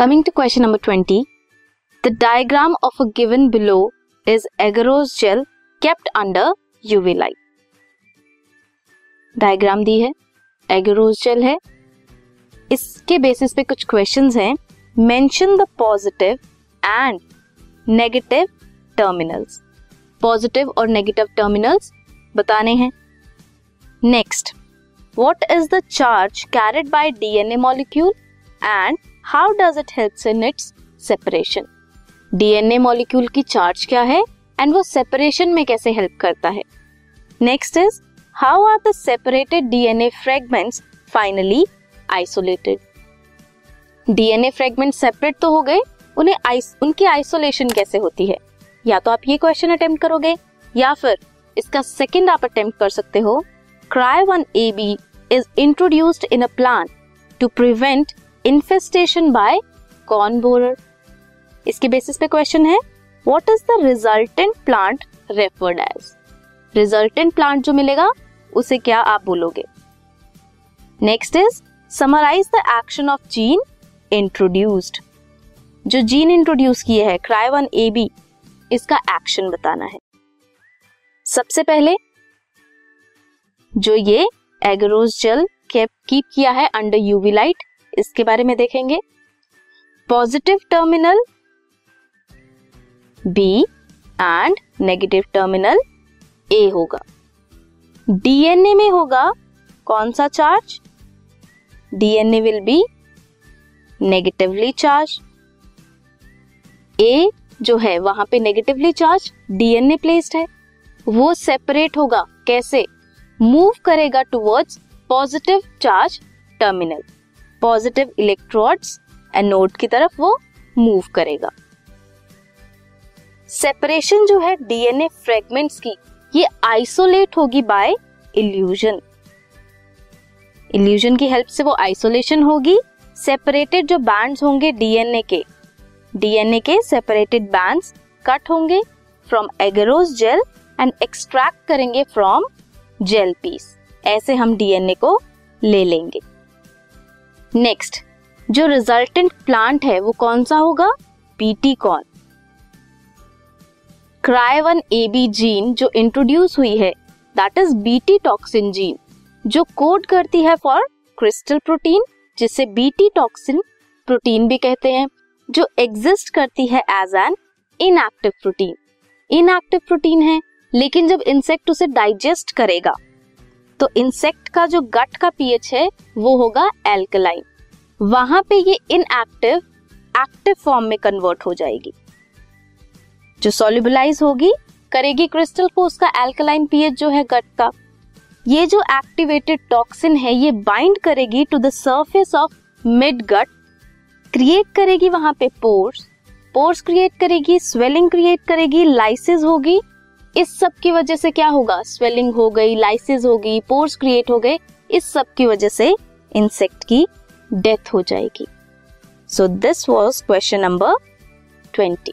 Coming to question number 20. The diagram of a given below is agarose gel kept under UV light. Diagram दी है agarose jail है इसके basis पे कुछ questions हैं mention the positive and negative terminals positive और negative terminals बताने हैं next what is the charge carried by DNA molecule and how does it help in its separation DNA molecule की charge क्या है? And वो separation में कैसे help करता है? Next is how are the separated DNA fragments finally isolated DNA fragment separate तो हो गए उन्हें आइस, उनकी आइसोलेशन कैसे होती है? या तो आप ये क्वेश्चन अटेम्प्ट करोगे या फिर इसका सेकंड आप अटेम्प्ट कर सकते हो। Cry one A B is introduced in a plant to prevent infestation by corn borer इसके बेसिस पे क्वेश्चन है what is the resultant plant referred as resultant plant जो मिलेगा, उसे क्या आप बोलोगे? Next is summarise the action of gene introduced जो जीन इंट्रोड्यूस किए हैं क्राइवन ए बी इसका एक्शन बताना है। सबसे पहले, जो ये एगरोज जेल कीप किया है अंडर यूवी लाइट इसके बारे में देखेंगे। Positive terminal B and negative terminal A होगा। डीएनए में होगा कौन सा charge DNA will be negatively charge A जो है, वहाँ पे नेगेटिवली चार्ज डीएनए प्लेस्ड है। वो सेपरेट होगा। कैसे? मूव करेगा towards positive charge terminal positive electrodes anode की तरफ़ वो मूव करेगा। सेपरेशन जो है डीएनए फ्रेगमेंट्स की, ये आइसोलेट होगी बाय इल्यूजन इल्यूजन की हेल्प से वो आइसोलेशन होगी। सेपरेटेड जो बैंड्स होंगे डीएनए के डीएनए के सेपरेटेड बैंड्स कट होंगे from agarose gel and extract करेंगे फ्रॉम जेल पीस ऐसे हम डीएनए को ले लेंगे। नेक्स्ट जो रिजल्टेंट प्लांट है, वो कौन सा होगा? BT corn cry one A B gene जो इंट्रोड्यूस हुई है that is BT toxin gene जो कोड करती है फॉर क्रिस्टल प्रोटीन जिसे बीटी टॉक्सिन प्रोटीन भी कहते हैं, जो एग्जिस्ट करती है as an inactive protein inactive protein है, लेकिन जब इंसेक्ट उसे डाइजेस्ट करेगा तो इंसेक्ट का जो गट का पीएच है, वो होगा एल्कलाइन वहाँ पे ये इनएक्टिव एक्टिव फॉर्म में कन्वर्ट हो जाएगी. जो सोल्यूबलाइज होगी, करेगी क्रिस्टल को उसका एल्कलाइन पीएच जो है गट का. ये जो एक्टिवेटेड टॉक्सिन है, ये बाइंड करेगी to the surface of mid gut create करेगी वहाँ पे पोर्स पोर्स क्रिएट करेगी स्वेलिंग क्रिएट करेगी लाइसिस होगी. इस सब की वजह से क्या होगा? स्वेलिंग हो गई लाइसिस हो गई पोर्स क्रिएट हो गए, इस सब की वजह से इंसेक्ट की डेथ हो जाएगी। So this was question number twenty